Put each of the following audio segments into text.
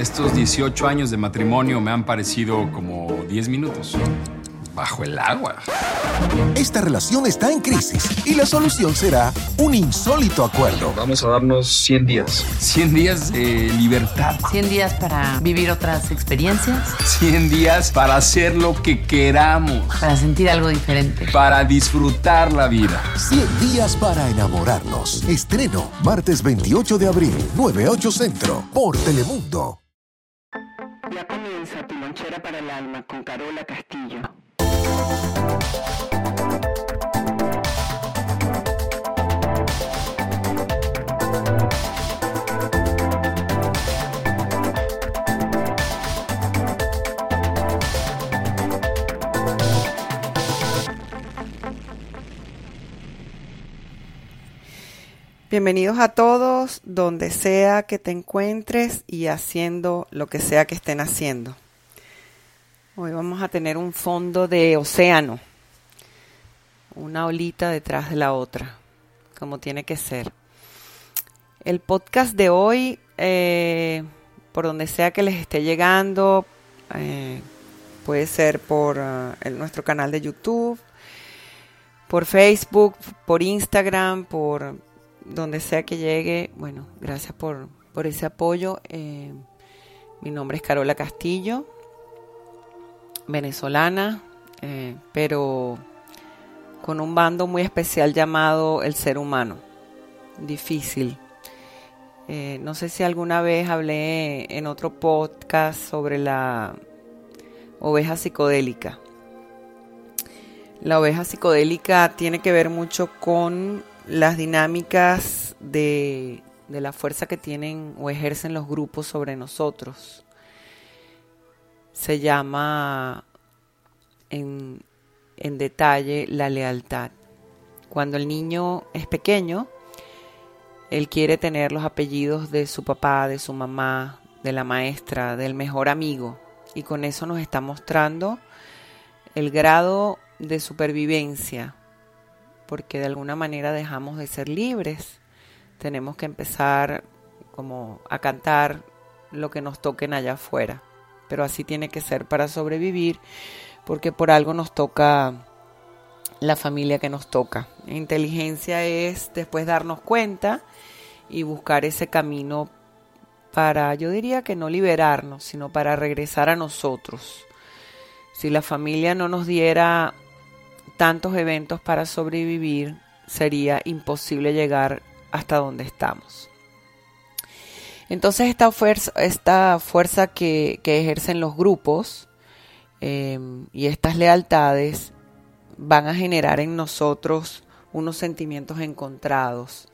Estos 18 años de matrimonio me han parecido como 10 minutos. Bajo el agua. Esta relación está en crisis y la solución será un insólito acuerdo. Vamos a darnos 100 días. 100 días de libertad. 100 días para vivir otras experiencias. 100 días para hacer lo que queramos. Para sentir algo diferente. Para disfrutar la vida. 100 días para enamorarnos. Estreno martes 28 de abril, 98 Centro, por Telemundo. Comienza tu lonchera para el alma con Carola Castillo. Bienvenidos a todos, donde sea que te encuentres y haciendo lo que sea que estén haciendo. Hoy vamos a tener un fondo de océano, una olita detrás de la otra, como tiene que ser. El podcast de hoy, eh, por donde sea que les esté llegando, eh, puede ser por eh, nuestro canal de YouTube, por Facebook, por Instagram, por donde sea que llegue, bueno, gracias por, ese apoyo. Eh, mi nombre es Carola Castillo, venezolana, eh, pero con un bando muy especial llamado el ser humano. Difícil. Eh, no sé si alguna vez hablé en otro podcast sobre la oveja psicodélica. La oveja psicodélica tiene que ver mucho con las dinámicas de, la fuerza que tienen o ejercen los grupos sobre nosotros. Se llama en, en detalle la lealtad. Cuando el niño es pequeño, él quiere tener los apellidos de su papá, de su mamá, de la maestra, del mejor amigo. Y con eso nos está mostrando el grado de supervivencia porque de alguna manera dejamos de ser libres. Tenemos que empezar como a cantar lo que nos toquen allá afuera. Pero así tiene que ser para sobrevivir, porque por algo nos toca la familia que nos toca. Inteligencia es después darnos cuenta y buscar ese camino para, yo diría que no liberarnos, sino para regresar a nosotros. Si la familia no nos diera tantos eventos para sobrevivir, sería imposible llegar hasta donde estamos. Entonces esta fuerza, esta fuerza que, ejercen los grupos em, y estas lealtades van a generar en nosotros unos sentimientos encontrados.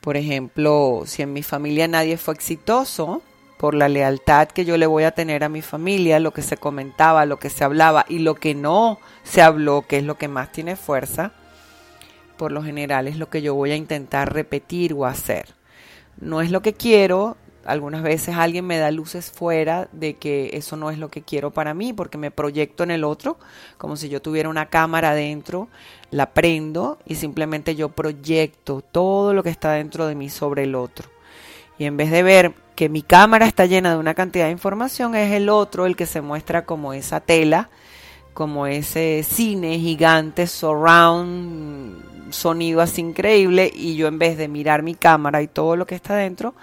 Por ejemplo, si en mi familia nadie fue exitoso, por la lealtad que yo le voy a tener a mi familia, lo que se comentaba, lo que se hablaba y lo que no se habló, que es lo que más tiene fuerza, por lo general es lo que yo voy a intentar repetir o hacer. No es lo que quiero, algunas veces alguien me da luces fuera de que eso no es lo que quiero para mí, porque me proyecto en el otro, como si yo tuviera una cámara adentro, la prendo y simplemente yo proyecto todo lo que está dentro de mí sobre el otro. Y en vez de ver que mi cámara está llena de una cantidad de información, es el otro el que se muestra como esa tela, como ese cine gigante, surround, sonido así increíble, y yo en vez de mirar mi cámara y todo lo que está dentro,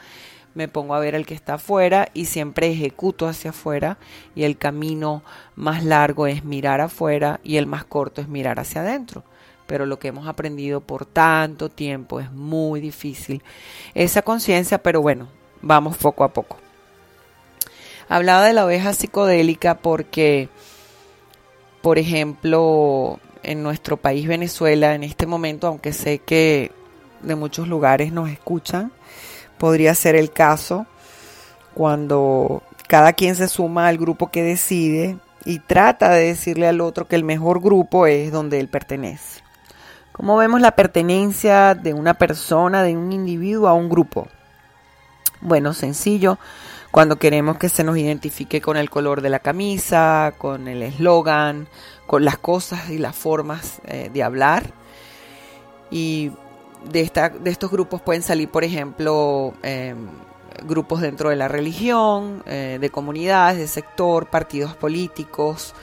me pongo a ver el que está afuera y siempre ejecuto hacia afuera y el camino más largo es mirar afuera y el más corto es mirar hacia adentro. Pero lo que hemos aprendido por tanto tiempo es muy difícil. Esa conciencia, pero bueno, vamos poco a poco. Hablaba de la oveja psicodélica porque, por ejemplo, en nuestro país Venezuela, en este momento, aunque sé que de muchos lugares nos escuchan, podría ser el caso cuando cada quien se suma al grupo que decide y trata de decirle al otro que el mejor grupo es donde él pertenece. ¿Cómo vemos la pertenencia de una persona, de un individuo a un grupo? Bueno, sencillo, cuando queremos que se nos identifique con el color de la camisa, con el eslogan, con las cosas y las formas eh, de hablar. Y de, esta, de estos grupos pueden salir, por ejemplo, em, grupos dentro de la religión, eh, de comunidades, de sector, partidos políticos.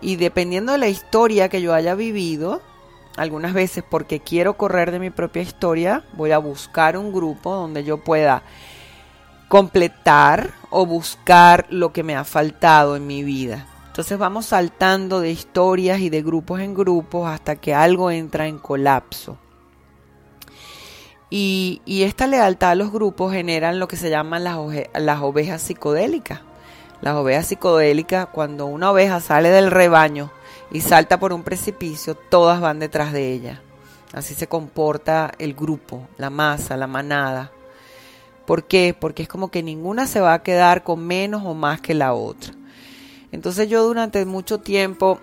Y dependiendo de la historia que yo haya vivido, algunas veces porque quiero correr de mi propia historia, voy a buscar un grupo donde yo pueda completar o buscar lo que me ha faltado en mi vida. Entonces vamos saltando de historias y de grupos en grupos hasta que algo entra en colapso. Y, esta lealtad a los grupos generan lo que se llaman las, las ovejas psicodélicas. Las ovejas psicodélicas, cuando una oveja sale del rebaño y salta por un precipicio, todas van detrás de ella. Así se comporta el grupo, la masa, la manada. ¿Por qué? Porque es como que ninguna se va a quedar con menos o más que la otra. Entonces yo durante mucho tiempo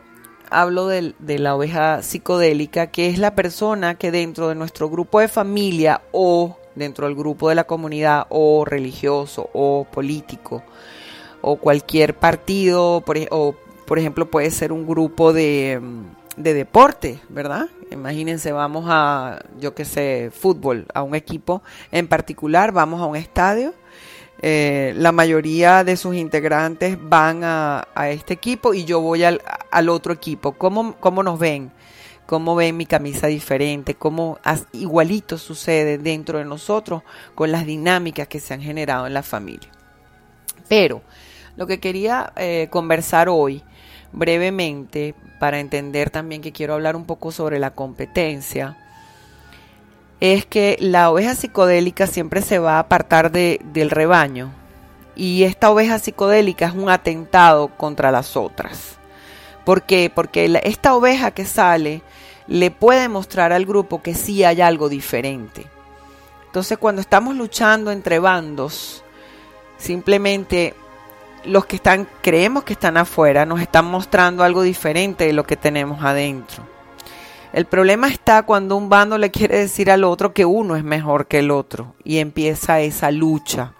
hablo de, la oveja psicodélica, que es la persona que dentro de nuestro grupo de familia o dentro del grupo de la comunidad o religioso o político o cualquier partido, o por ejemplo puede ser un grupo de, de deporte, ¿verdad? Imagínense, vamos a, yo qué sé, fútbol, a un equipo en particular, vamos a un estadio eh, la mayoría de sus integrantes van a, este equipo y yo voy al, otro equipo. ¿Cómo, ¿Cómo, nos ven? ¿Cómo ven mi camisa diferente? ¿Cómo igualito sucede dentro de nosotros con las dinámicas que se han generado en la familia? Pero lo que quería eh, conversar hoy brevemente para entender también que quiero hablar un poco sobre la competencia es que la oveja psicodélica siempre se va a apartar del rebaño y esta oveja psicodélica es un atentado contra las otras. ¿Por qué? Porque esta oveja que sale le puede mostrar al grupo que sí hay algo diferente. Entonces cuando estamos luchando entre bandos, simplemente los que están creemos que están afuera nos están mostrando algo diferente de lo que tenemos adentro. El problema está cuando un bando le quiere decir al otro que uno es mejor que el otro y empieza esa lucha.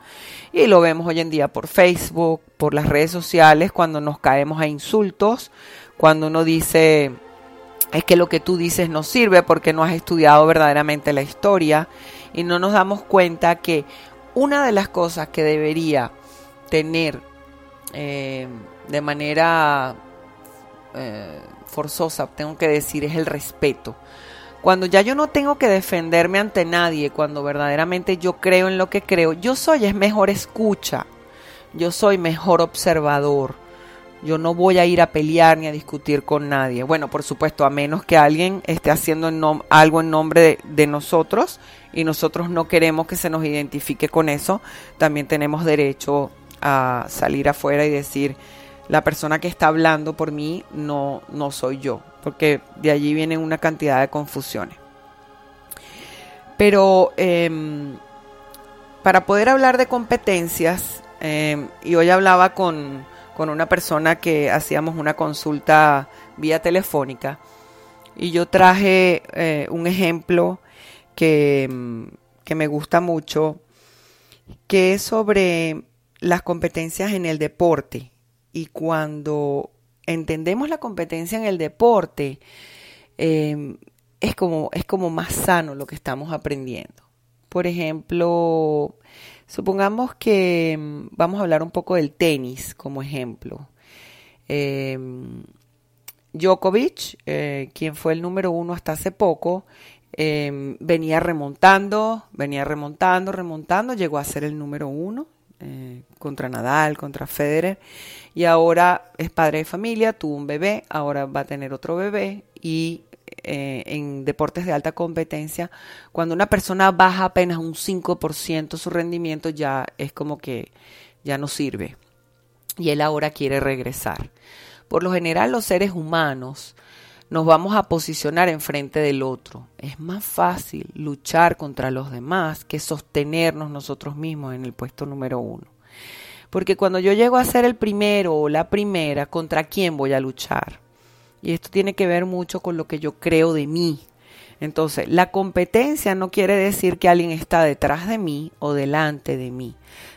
Y lo vemos hoy en día por Facebook, por las redes sociales, cuando nos caemos a insultos, cuando uno dice, es que lo que tú dices no sirve porque no has estudiado verdaderamente la historia y no nos damos cuenta que una de las cosas que debería tener eh, de manera eh, forzosa, tengo que decir, es el respeto. Cuando ya yo no tengo que defenderme ante nadie, cuando verdaderamente yo creo en lo que creo, yo soy es mejor escucha, yo soy mejor observador. Yo no voy a ir a pelear ni a discutir con nadie. Bueno, por supuesto, a menos que alguien esté haciendo algo en nombre de, de nosotros y nosotros no queremos que se nos identifique con eso, también tenemos derecho a salir afuera y decir, la persona que está hablando por mí no, no soy yo, porque de allí vienen una cantidad de confusiones. Pero em, para poder hablar de competencias, em, y hoy hablaba con, una persona que hacíamos una consulta vía telefónica, y yo traje eh, un ejemplo que, em, que me gusta mucho, que es sobre las competencias en el deporte y cuando entendemos la competencia en el deporte, em, es, como, es como más sano lo que estamos aprendiendo. Por ejemplo, supongamos que em, vamos a hablar un poco del tenis como ejemplo. Em, Djokovic, eh, quien fue el número uno hasta hace poco, venía remontando, venía remontando, remontando, llegó a ser el número uno eh, contra Nadal, contra Federer, y ahora es padre de familia, tuvo un bebé, ahora va a tener otro bebé y eh, en deportes de alta competencia, cuando una persona baja apenas un 5% su rendimiento ya es como que ya no sirve y él ahora quiere regresar. Por lo general los seres humanos nos vamos a posicionar enfrente del otro. Es más fácil luchar contra los demás que sostenernos nosotros mismos en el puesto número uno. Porque cuando yo llego a ser el primero o la primera, ¿contra quién voy a luchar? Y esto tiene que ver mucho con lo que yo creo de mí. Entonces, la competencia no quiere decir que alguien está detrás de mí o delante de mí.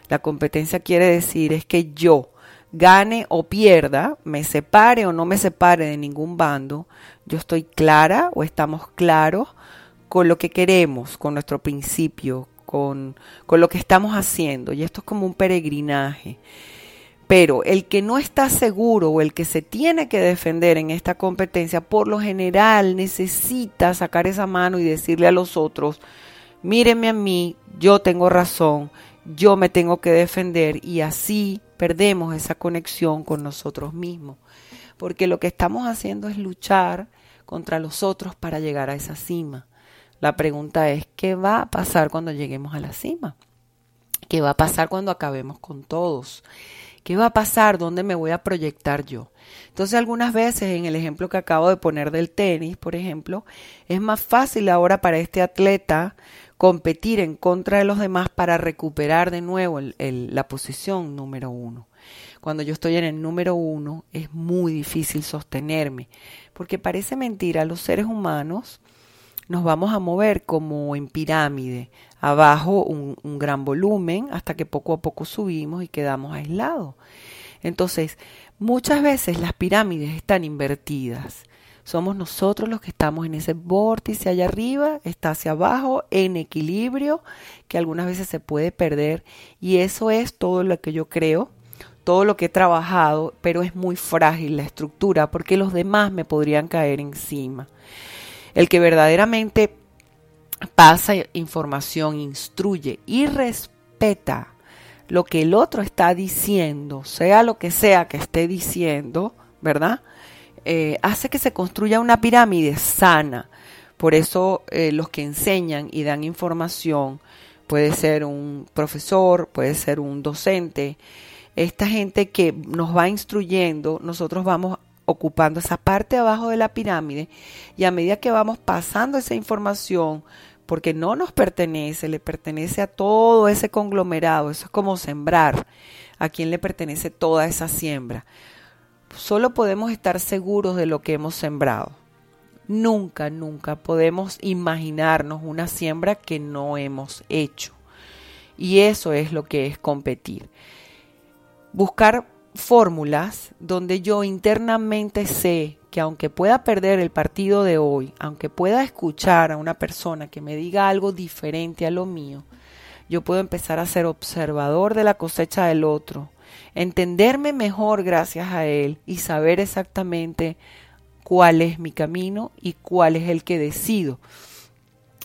La competencia quiere decir es que yo gane o pierda, me separe o no me separe de ningún bando, yo estoy clara o estamos claros con lo que queremos, con nuestro principio, con, con lo que estamos haciendo. Y esto es como un peregrinaje. Pero el que no está seguro o el que se tiene que defender en esta competencia, por lo general necesita sacar esa mano y decirle a los otros, míreme a mí, yo tengo razón, yo me tengo que defender y así perdemos esa conexión con nosotros mismos. Porque lo que estamos haciendo es luchar contra los otros para llegar a esa cima. La pregunta es, ¿qué va a pasar cuando lleguemos a la cima? ¿Qué va a pasar cuando acabemos con todos? ¿Qué va a pasar? ¿Dónde me voy a proyectar yo? Entonces algunas veces en el ejemplo que acabo de poner del tenis, por ejemplo, es más fácil ahora para este atleta competir en contra de los demás para recuperar de nuevo la posición número uno. Cuando yo estoy en el número uno es muy difícil sostenerme, porque parece mentira, los seres humanos nos vamos a mover como en pirámide, abajo un, gran volumen hasta que poco a poco subimos y quedamos aislados. Entonces, muchas veces las pirámides están invertidas. Somos nosotros los que estamos en ese vórtice allá arriba, está hacia abajo, en equilibrio, que algunas veces se puede perder. Y eso es todo lo que yo creo, todo lo que he trabajado, pero es muy frágil la estructura porque los demás me podrían caer encima. El que verdaderamente pasa información, instruye y respeta lo que el otro está diciendo, sea lo que sea que esté diciendo, ¿verdad? Eh, hace que se construya una pirámide sana. Por eso eh, los que enseñan y dan información, puede ser un profesor, puede ser un docente, esta gente que nos va instruyendo, nosotros vamos ocupando esa parte abajo de la pirámide y a medida que vamos pasando esa información, porque no nos pertenece, le pertenece a todo ese conglomerado, eso es como sembrar, a quien le pertenece toda esa siembra. Solo podemos estar seguros de lo que hemos sembrado. Nunca, nunca podemos imaginarnos una siembra que no hemos hecho. Y eso es lo que es competir. Buscar fórmulas donde yo internamente sé que aunque pueda perder el partido de hoy, aunque pueda escuchar a una persona que me diga algo diferente a lo mío, yo puedo empezar a ser observador de la cosecha del otro, entenderme mejor gracias a él y saber exactamente cuál es mi camino y cuál es el que decido.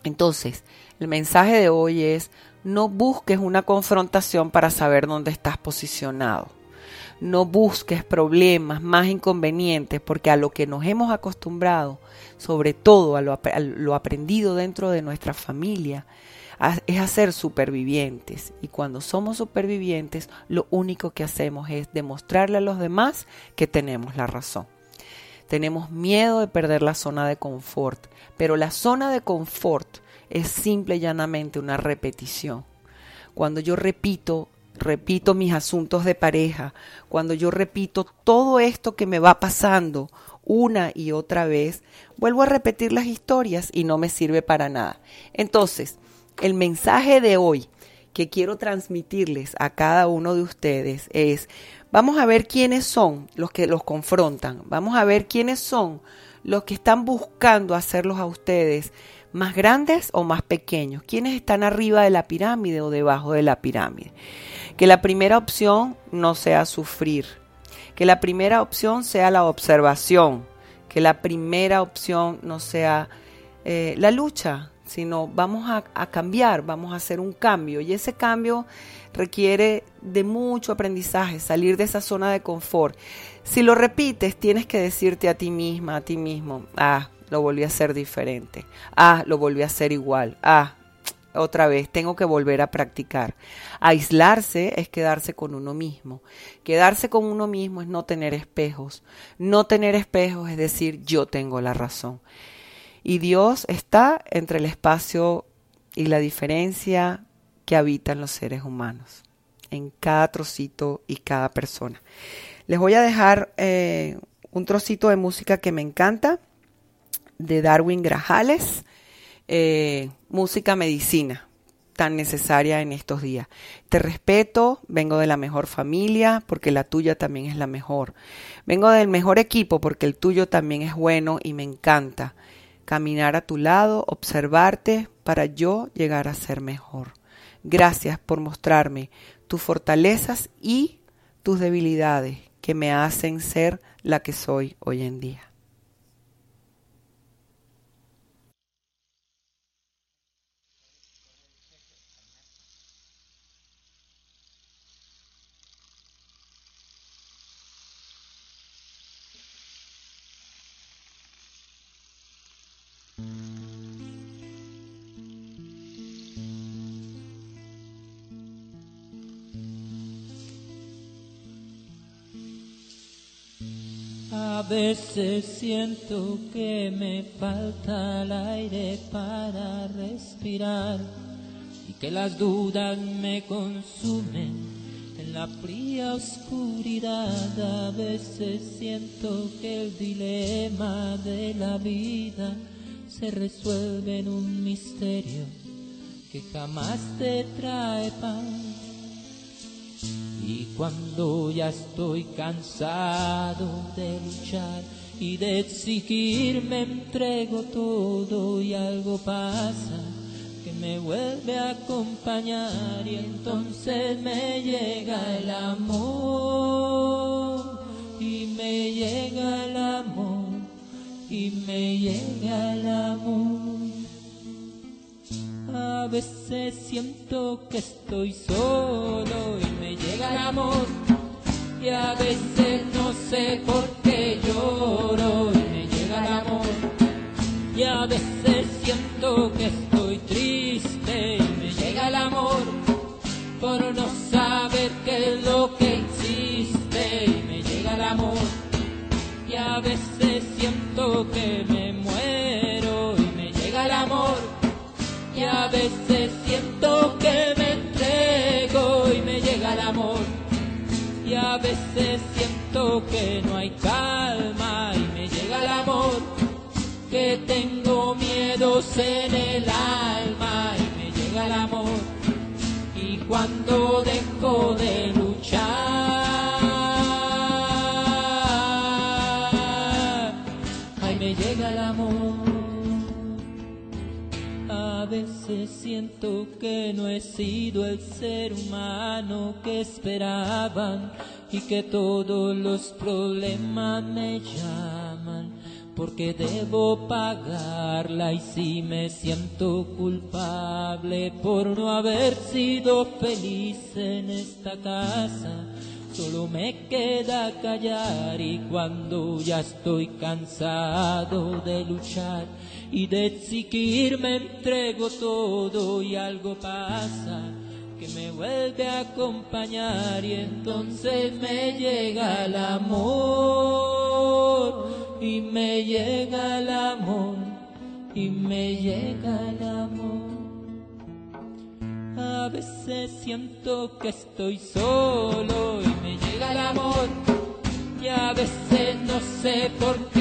Entonces, el mensaje de hoy es, no busques una confrontación para saber dónde estás posicionado no busques problemas más inconvenientes, porque a lo que nos hemos acostumbrado, sobre todo a lo, aprendido dentro de nuestra familia, es a ser supervivientes. Y cuando somos supervivientes, lo único que hacemos es demostrarle a los demás que tenemos la razón. Tenemos miedo de perder la zona de confort, pero la zona de confort es simple y llanamente una repetición. Cuando yo repito repito mis asuntos de pareja, cuando yo repito todo esto que me va pasando una y otra vez, vuelvo a repetir las historias y no me sirve para nada. Entonces, el mensaje de hoy que quiero transmitirles a cada uno de ustedes es, vamos a ver quiénes son los que los confrontan, vamos a ver quiénes son los que están buscando hacerlos a ustedes más grandes o más pequeños, quiénes están arriba de la pirámide o debajo de la pirámide. Que la primera opción no sea sufrir, que la primera opción sea la observación, que la primera opción no sea eh, la lucha, sino vamos a, a, cambiar, vamos a hacer un cambio. Y ese cambio requiere de mucho aprendizaje, salir de esa zona de confort. Si lo repites, tienes que decirte a ti misma, a ti mismo, ah, lo volví a hacer diferente, ah, lo volví a hacer igual, ah, otra vez, tengo que volver a practicar. Aislarse es quedarse con uno mismo. Quedarse con uno mismo es no tener espejos. No tener espejos es decir, yo tengo la razón. Y Dios está entre el espacio y la diferencia que habitan los seres humanos, en cada trocito y cada persona. Les voy a dejar eh, un trocito de música que me encanta, de Darwin Grajales eh, música medicina tan necesaria en estos días. Te respeto, vengo de la mejor familia porque la tuya también es la mejor. Vengo del mejor equipo porque el tuyo también es bueno y me encanta. Caminar a tu lado, observarte para yo llegar a ser mejor. Gracias por mostrarme tus fortalezas y tus debilidades que me hacen ser la que soy hoy en día. Veces siento que me falta el aire para respirar y que las dudas me consumen en la fría oscuridad. A veces siento que el dilema de la vida se resuelve en un misterio que jamás te trae paz. Y cuando ya estoy cansado de luchar y de exigir, me entrego todo y algo pasa que me vuelve a acompañar y entonces me llega el amor y me llega el amor y me llega el amor. A veces siento que estoy solo y a veces no sé por qué lloro y me llega el amor. Y a veces siento que que tengo miedos en el alma y me llega el amor. Y cuando dejo de luchar ay me llega el amor. A veces siento que no he sido el ser humano que esperaban y que todos los problemas me llaman porque debo pagarla y si me siento culpable por no haber sido feliz en esta casa. Solo me queda callar y cuando ya estoy cansado de luchar y de exigir me entrego todo y algo pasa que me vuelve a acompañar y entonces me llega el amor y me llega el amor y me llega el amor. A veces siento que estoy solo y me llega el amor y a veces no sé por qué